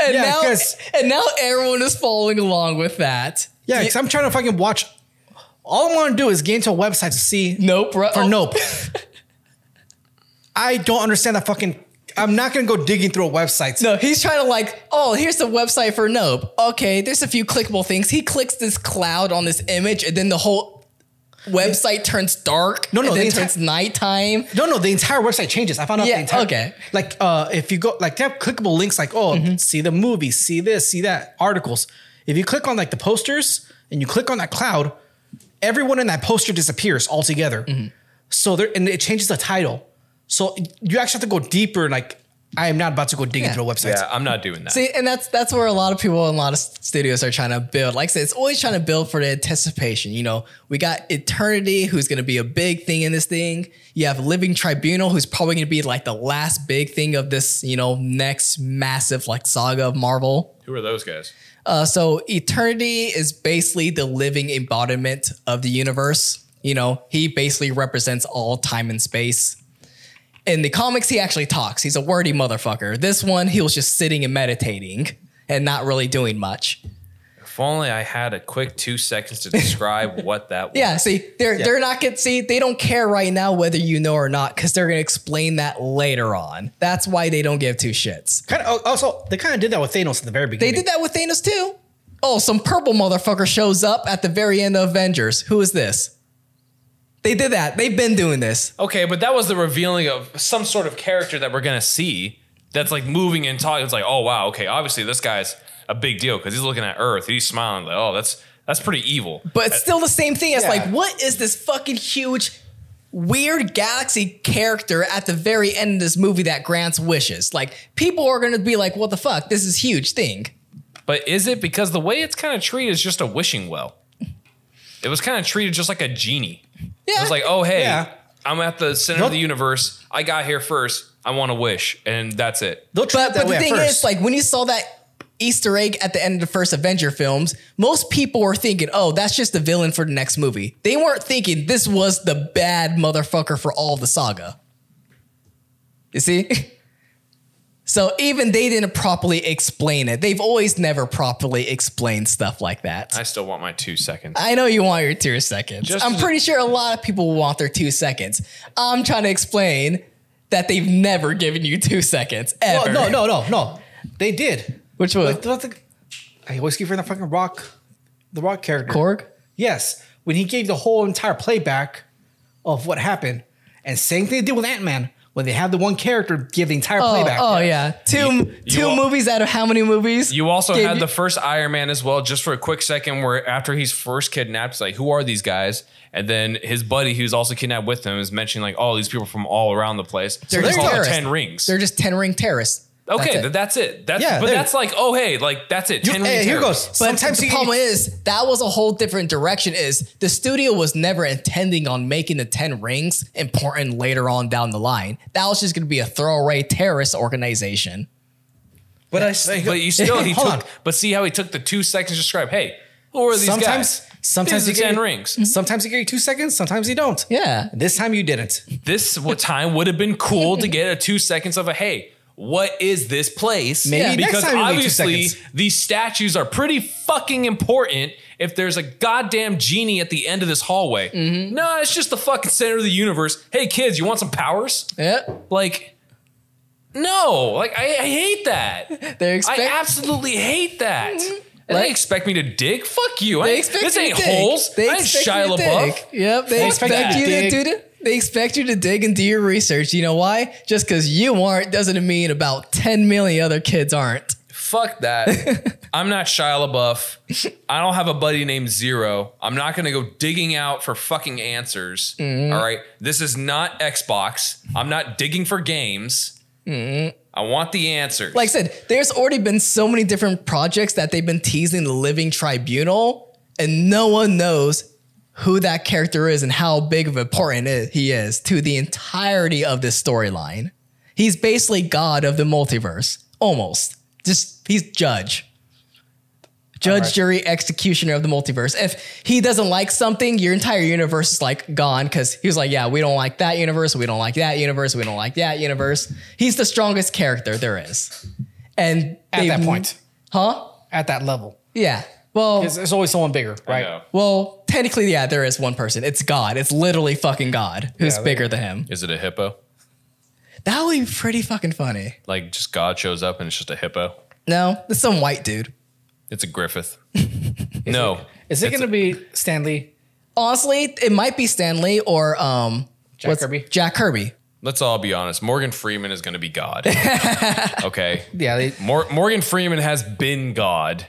and Yeah, now and now everyone is following along with that. Yeah, because I'm trying to fucking watch. All I want to do is get into a website to see Nope, bro. for oh. Nope. [laughs] I don't understand that fucking. I'm not gonna go digging through a website. No, he's trying to like, oh, here's the website for Nope. Okay, there's a few clickable things. He clicks this cloud on this image, and then the whole website turns dark. No, no, and then the turns nighttime. No, no, the entire website changes. I found out Yeah, the entire. okay. Like, uh, if you go, like, they have clickable links, like, oh, Mm-hmm. see the movie, see this, see that, articles. If you click on like the posters and you click on that cloud, everyone in that poster disappears altogether. Mm-hmm. So there, and it changes the title. So you actually have to go deeper. Like, I am not about to go digging Yeah. through a website. Yeah, I'm not doing that. See, and that's that's where a lot of people and a lot of studios are trying to build. Like I said, it's always trying to build for the anticipation. You know, we got Eternity, who's going to be a big thing in this thing. You have Living Tribunal, who's probably going to be like the last big thing of this, you know, next massive like saga of Marvel. Who are those guys? Uh, so Eternity is basically the living embodiment of the universe. You know, he basically represents all time and space. In the comics, he actually talks. He's a wordy motherfucker. This one, he was just sitting and meditating and not really doing much. If only I had a quick two seconds to describe [laughs] what that was. Yeah, see, they're they're not get see, they don't care right now whether you know or not because they're gonna explain that later on. That's why they don't give two shits. Kind of. Oh, also, they kind of did that with Thanos at the very beginning. They did that with Thanos too. Oh, some purple motherfucker shows up at the very end of Avengers. Who is this? They did that. They've been doing this. Okay, but that was the revealing of some sort of character that we're gonna see that's like moving and talking. It's like, oh wow, okay, obviously this guy's a big deal because he's looking at Earth. He's smiling like, oh, that's that's pretty evil. But it's still the same thing. It's Yeah. like, what is this fucking huge, weird galaxy character at the very end of this movie that grants wishes? Like, people are gonna be like, what the fuck? This is huge thing. But is it because the way it's kind of treated is just a wishing well? It was kind of treated just like a genie. Yeah. It was like, oh hey, Yeah. I'm at the center Nope. of the universe. I got here first. I want to wish, and that's it. They'll try But, it that but the thing is, like, when you saw that Easter egg at the end of the first Avenger films, most people were thinking, oh, that's just the villain for the next movie. They weren't thinking this was the bad motherfucker for all the saga. You see? [laughs] So even they didn't properly explain it. They've always never properly explained stuff like that. I still want my two seconds. I know you want your two seconds. Just I'm as- pretty sure a lot of people want their two seconds. I'm trying to explain that they've never given you two seconds Well, ever. no, no, no, no. They did. Which one? But the- I always keep hearing the fucking rock, the rock character. Korg? Yes, when he gave the whole entire playback of what happened, and same thing they did with Ant Man when they have the one character give the entire Oh, playback. oh yeah, two You- two you al- movies out of how many movies? You also had you- the first Iron Man as well, just for a quick second, where after he's first kidnapped, it's like, who are these guys? And then his buddy, who's also kidnapped with him, is mentioning like, oh, these people from all around the place. So They're they just terrorists. ten rings. They're just ten ring terrorists. Okay, That's it. that's it. That's Yeah, but they're- that's like, oh hey, like that's it. You- Ten hey, here goes. But Sometimes the you- problem is that was a whole different direction. Is the studio was never intending on making the Ten Rings important later on down the line. That was just going to be a throwaway terrorist organization. But I, But you still [laughs] he took. on. But see how he took the two seconds to describe. Hey, who are these sometimes, guys? sometimes these you are ten get- rings. Mhm. Sometimes you get two seconds. Sometimes you don't. Yeah. This time you didn't. This w- time would have been cool to get a two seconds of a hey. What is this place? Maybe next because time you'll get two obviously these statues are pretty fucking important. If there's a goddamn genie at the end of this hallway, Mm-hmm. no, it's just the fucking center of the universe. Hey kids, you want some powers? Yeah. Like, no, like I, I hate that. [laughs] They expect- I absolutely hate that. And Like- they expect me to dig? Fuck you. I, they expect this ain't holes. They I ain't Shia LaBeouf. dig. Yep. They, They expect, expect you to do dig. The, They expect you to dig and do your research. You know why? Just because you aren't doesn't mean about 10 million other kids aren't. Fuck that. [laughs] I'm not Shia LaBeouf. I don't have a buddy named Zero. I'm not going to go digging out for fucking answers. Mm-hmm. All right. This is not Xbox. I'm not digging for games. I want the answers. Mm-hmm. Like I said, there's already been so many different projects that they've been teasing the Living Tribunal, and no one knows who that character is and how big of important it- he is to the entirety of this storyline. He's basically God of the multiverse, almost. Just he's judge. Judge, jury, executioner of the multiverse. If he doesn't like something, your entire universe is like gone because he was like, yeah, we don't like that universe, we don't like that universe, we don't like that universe. He's the strongest character there is. And At that point, Huh? at that level, Yeah. Well, there's, there's always someone bigger, right? well, technically, yeah, there is one person. It's God. It's literally fucking God who's Yeah, bigger than him. Is it a hippo? That would be pretty fucking funny. Like just God shows up and it's just a hippo? No, it's some white dude. It's a Griffith. [laughs] no. Is it going to be Stan Lee? Honestly, it might be Stan Lee or um Jack what's- Kirby? Jack Kirby. Let's all be honest. Morgan Freeman is going to be God. [laughs] okay. Yeah, they, Mor- Morgan Freeman has been God.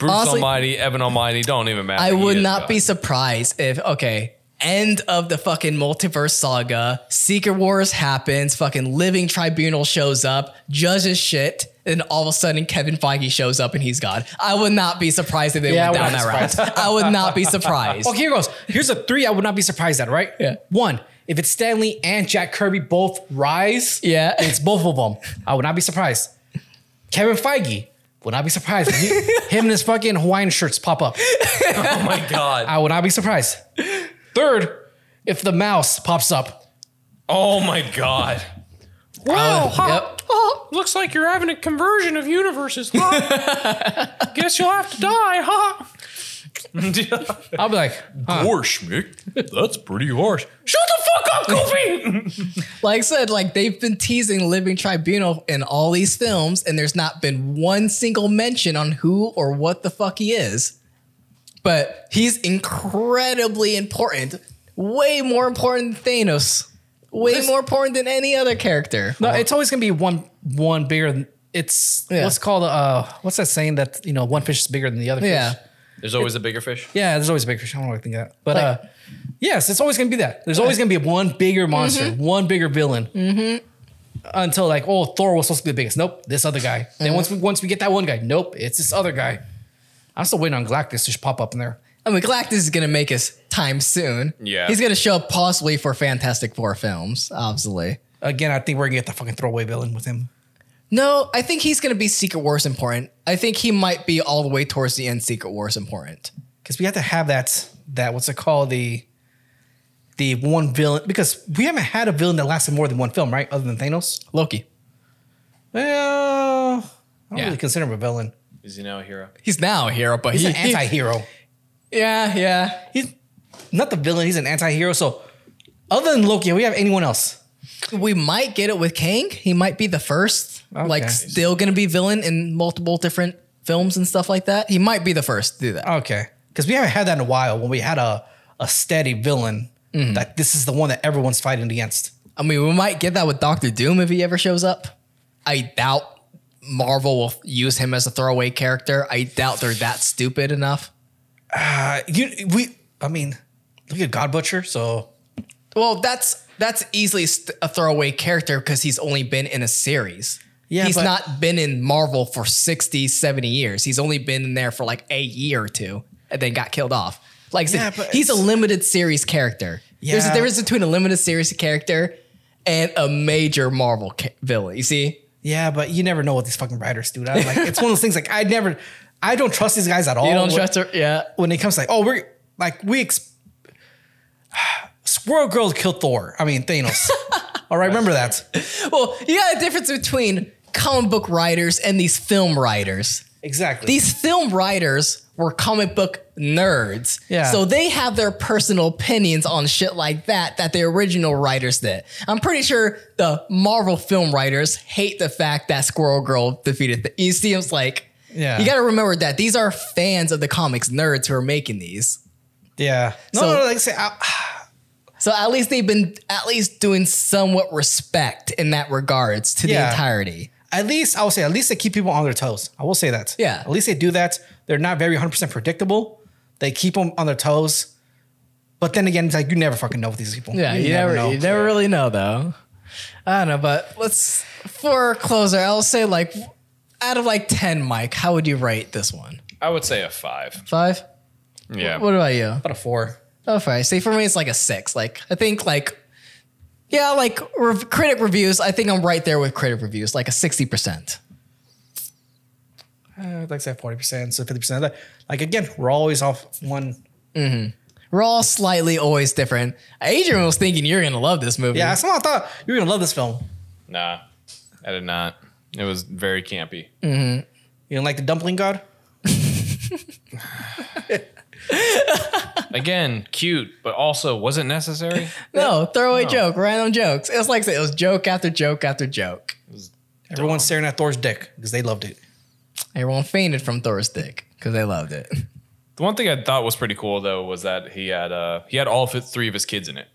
Bruce Honestly- Almighty, Evan Almighty, don't even matter. I would not God. be surprised if okay, end of the fucking multiverse saga, Secret Wars happens, fucking Living Tribunal shows up, judges shit, and all of a sudden Kevin Feige shows up and he's God. I would not be surprised if they Yeah, went down that be route. I would not be surprised. [laughs] Okay, here goes. Here's a three I would not be surprised at, right? Yeah. One, if it's Stan Lee and Jack Kirby both rise, Yeah. it's both of them. I would not be surprised. Kevin Feige would not be surprised. He- him and his fucking Hawaiian shirts pop up. [laughs] Oh my God. I would not be surprised. Third, if the mouse pops up. oh my God. Wow. yep. Oh, looks like you're having a conversion of universes, huh? [laughs] Guess you'll have to die, huh? I'll be like, huh. Harsh, Mick. That's pretty harsh. Shut the fuck up, Goofy! [laughs] Like I said, like they've been teasing Living Tribunal in all these films, and there's not been one single mention on who or what the fuck he is. But he's incredibly important, way more important than Thanos, way more important than any other character. no, it's always gonna be one one bigger than it's Yeah. what's called uh what's that saying that you know one fish is bigger than the other fish? Yeah. There's always a bigger fish. Yeah, there's always a big fish. I don't know what I think of that. But Like- uh yes, it's always gonna be that. There's always gonna be one bigger monster, one bigger villain. Mm-hmm. Until like, oh, Thor was supposed to be the biggest. Nope, this other guy. Then once we once we get that one guy, nope, it's this other guy. I'm still waiting on Galactus to just pop up in there. I mean, Galactus is gonna make his time soon. Yeah. he's gonna show up possibly for Fantastic Four films, obviously. Again, I think we're gonna get the fucking throwaway villain with him. No, I think he's gonna be Secret Wars important. I think he might be all the way towards the end Secret Wars important. Because we have to have that that what's it called? The the one villain because we haven't had a villain that lasted more than one film, right? Other than Thanos. Loki. Well, I don't Yeah. really consider him a villain. Is he now a hero? He's now a hero, but He's he, an anti-hero. yeah, yeah. He's not the villain. He's an anti-hero. So, other than Loki, we have anyone else? We might get it with Kang. He might be the first, like, still gonna be villain in multiple different films and stuff like that. He might be the first to do that. Okay, because we haven't had that in a while. When we had a a steady villain, that this is the one that everyone's fighting against. I mean, we might get that with Doctor Doom if he ever shows up. I doubt Marvel will use him as a throwaway character. I doubt they're that stupid enough. Uh, you we. I mean, look at God Butcher. So Well, that's that's easily a throwaway character because he's only been in a series. Yeah, he's but- not been in Marvel for 60, 70 years. He's only been in there for like a year or two and then got killed off. Like Yeah, but he's a limited series character. There's a difference between a limited series character and a major Marvel ca- villain. You see? yeah, but you never know what these fucking writers do. Like it's one of those things. Like I never, I don't trust these guys at all. You don't When- trust her? Yeah. when it comes to like, oh, we're like we. Ex- Squirrel Girl killed Thor. I mean Thanos. [laughs] all right, remember that. Well, you got a difference between comic book writers and these film writers. Exactly. These film writers were comic book nerds. Yeah. So they have their personal opinions on shit like that that the original writers did. I'm pretty sure the Marvel film writers hate the fact that Squirrel Girl defeated the you see it's like Yeah. You gotta remember that these are fans of the comics nerds who are making these. yeah. No, So- no, no. Like I say, I, [sighs] So at least they've been at least doing somewhat respect in that regards to the entirety. At least I will say, at least they keep people on their toes. I will say that. Yeah. At least they do that. They're not very 100% predictable. They keep them on their toes. But then again, it's like you never fucking know with these people. Yeah, you, never, know you never really know though. I don't know, but let's for a closer, I'll say like out of like ten, Mike, how would you rate this one? I would say a five. Five? Yeah. What about you? About a four. Oh, five. See, for me, it's like a six. Like I think like yeah, like rev- critic reviews. I think I'm right there with critic reviews, like a sixty percent. Uh, like I said, 40%, so 50%. Like again, we're always off one. We're all slightly always different. Adrian was thinking you're gonna love this movie. Yeah, someone thought you were going to love this film. Nah, I did not. It was very campy. You don't like the dumpling god? [laughs] [laughs] Again, cute, but also wasn't necessary. [laughs] No, throwaway joke, random jokes. It was like I said, it was joke after joke after joke. Everyone's staring at Thor's dick because they loved it. Everyone fainted from Thor's dick because they loved it. [laughs] The one thing I thought was pretty cool though was that he had uh he had all of his, three of his kids in it.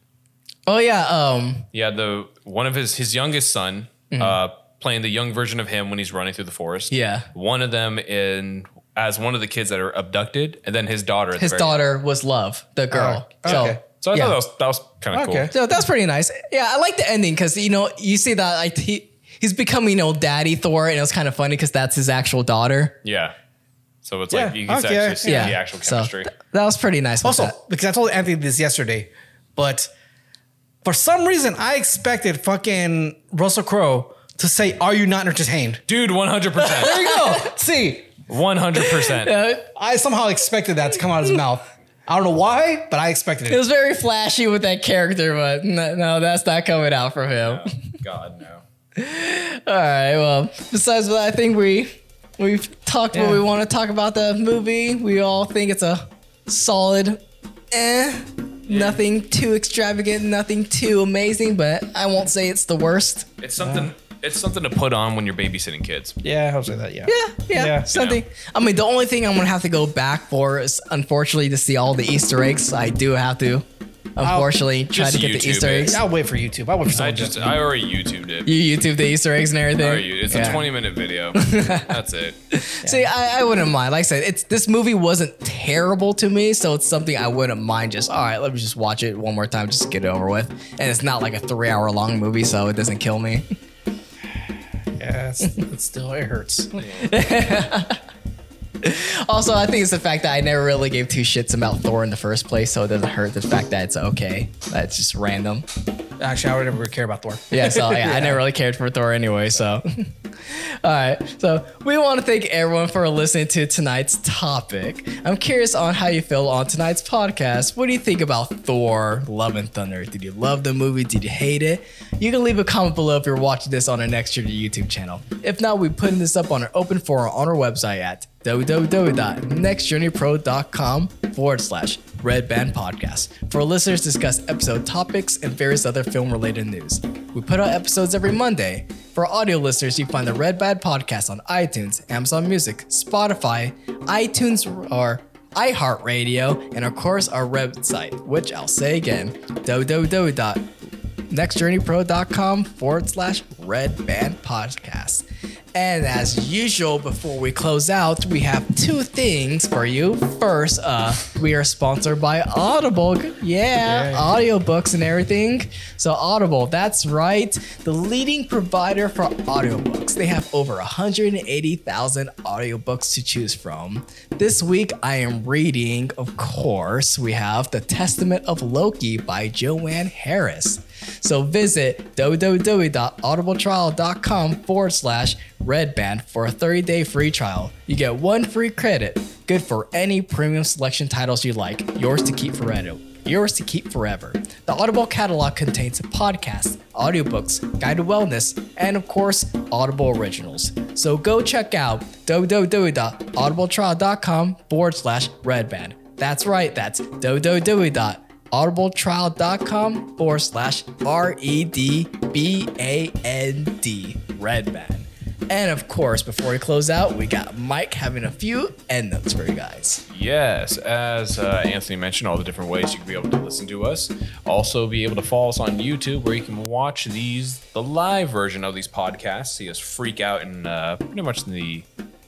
Oh yeah, um, He had the one of his his youngest son uh playing the young version of him when he's running through the forest. Mm-hmm. Yeah. One of them in as one of the kids that are abducted, and then his daughter. At his the very daughter was Love, the oh. girl. Oh, so, okay. So I yeah. thought that was that was kind of Okay. cool. so that's pretty nice. Yeah, I like the ending because you know you see that like he he's becoming old daddy Thor, and it was kind of funny because that's his actual daughter. Yeah. So it's Yeah, like you can okay, actually see Yeah, the actual so chemistry. th- that was pretty nice. with Also, that. because I told Anthony this yesterday, but for some reason I expected fucking Russell Crowe to say, "Are you not entertained?" Dude, one hundred percent, There you go. [laughs] See, one hundred percent. I somehow expected that to come out of his mouth. I don't know why, but I expected It it. was very flashy with that character, but no, no that's not coming out from him. God no. [laughs] All right. Well, besides that, I think we we've talked what we want to talk about the movie. We all think it's a solid, eh. Nothing too extravagant, nothing too amazing, but I won't say it's the worst. It's something. It's something to put on when you're babysitting kids. Yeah, I'll say that. Yeah. Yeah, yeah, Yeah. something. I mean, the only thing I'm gonna have to go back for is unfortunately to see all the Easter eggs. I do have to, unfortunately, try just to get the YouTube Easter it. eggs. I'll wait for YouTube. I'll wait for I someone just to. I already YouTubed it. You YouTube the Easter eggs and everything. Already, it's Yeah. a 20 minute video. [laughs] That's it. See, I, I wouldn't mind. Like I said, it's this movie wasn't terrible to me, so it's something I wouldn't mind. Just all right, let me just watch it one more time, just to get it over with. And it's not like a three hour long movie, so it doesn't kill me. [laughs] Yeah, it's, [laughs] it's still it hurts. [laughs] [laughs] [laughs] Also, I think it's the fact that I never really gave two shits about Thor in the first place, so it doesn't hurt the fact that it's okay. That's just random. Actually, I would never care about Thor. Yeah, so yeah, I [laughs] never really cared for Thor anyway. So [laughs] All right, so we want to thank everyone for listening to tonight's topic. I'm curious on how you feel on tonight's podcast. What do you think about Thor: Love and Thunder? Did you love the movie? Did you hate it? You can leave a comment below if you're watching this on our Next Journey YouTube channel. If not, we're putting this up on our open forum on our website at www.nextjourneypro.com forward slash Red Band Podcast for listeners discuss episode topics and various other film related news. We put out episodes every Monday. For audio listeners, you find the Red Band Podcast on iTunes, Amazon Music, Spotify, iTunes, or iHeartRadio, and of course our website, which I'll say again, www.nextjourneypro.com forward slash Red Band Podcast. And as usual, before we close out, we have two things for you. First, uh, we are sponsored by Audible. Yeah, audiobooks and everything. So Audible, that's right, the leading provider for audiobooks. They have over 180,000 audiobooks to choose from. This week I am reading, of course, we have The Testament of Loki by Joanne Harris. So visit www.audibletrial.com forward slash redband for a 30-day free trial. You get one free credit, good for any premium selection titles you like, yours to keep forever. Yours to keep forever. The Audible catalog contains podcasts, audiobooks, guided wellness, and of course, Audible originals. So go check out www.audibletrial.com forward slash redband. That's right, that's www audibletrial.com forward slash R E D B A N D, Red Band. And of course, before we close out, we got Mike having a few end notes for you guys. Yes, as uh, Anthony mentioned, all the different ways you can be able to listen to us. Also, be able to follow us on YouTube, where you can watch these, the live version of these podcasts, see us freak out in uh, pretty much the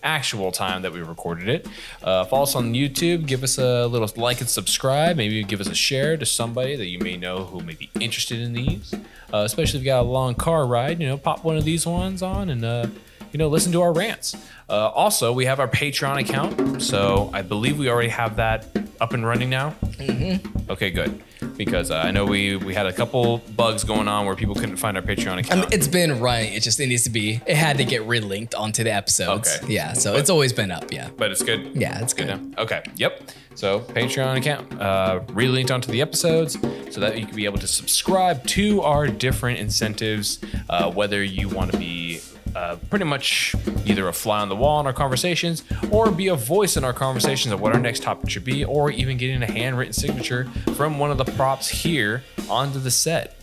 actual time that we recorded it. Uh, follow us on YouTube, give us a little like and subscribe. Maybe give us a share to somebody that you may know who may be interested in these. Uh, especially if you got a long car ride, you know, pop one of these ones on and uh, you know listen to our rants. Uh, also, we have our Patreon account, so I believe we already have that up and running now. Mm-hmm. Okay, good. Because uh, I know we we had a couple bugs going on where people couldn't find our Patreon I account. mean, it's been running. It just it needs to be. It had to get relinked onto the episodes. Okay. Yeah. So it's always been up. Yeah. but it's good. Yeah, it's good. now. Okay. Yep. So Patreon account uh, relinked onto the episodes so that you can be able to subscribe to our different incentives, uh, whether you want to be. Uh, pretty much either a fly on the wall in our conversations or be a voice in our conversations of what our next topic should be or even getting a handwritten signature from one of the props here onto the set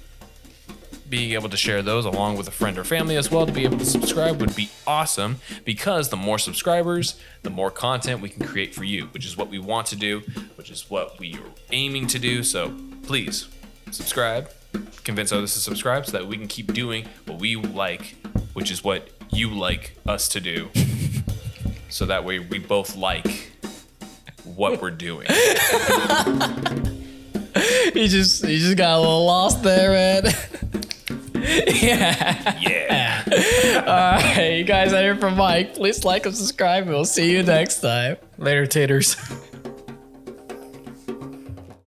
being able to share those along with a friend or family as well to be able to subscribe would be awesome because the more subscribers, the more content we can create for you, which is what we want to do, which is what we are aiming to do. So please subscribe, convince others to subscribe so that we can keep doing what we like, which is what you like us to do. [laughs] so that way we both like what we're doing. [laughs] You just you just got a little lost there, man. [laughs] yeah. Yeah. All right, you guys are here from Mike. Please like and subscribe. We'll see you next time. Later, taters.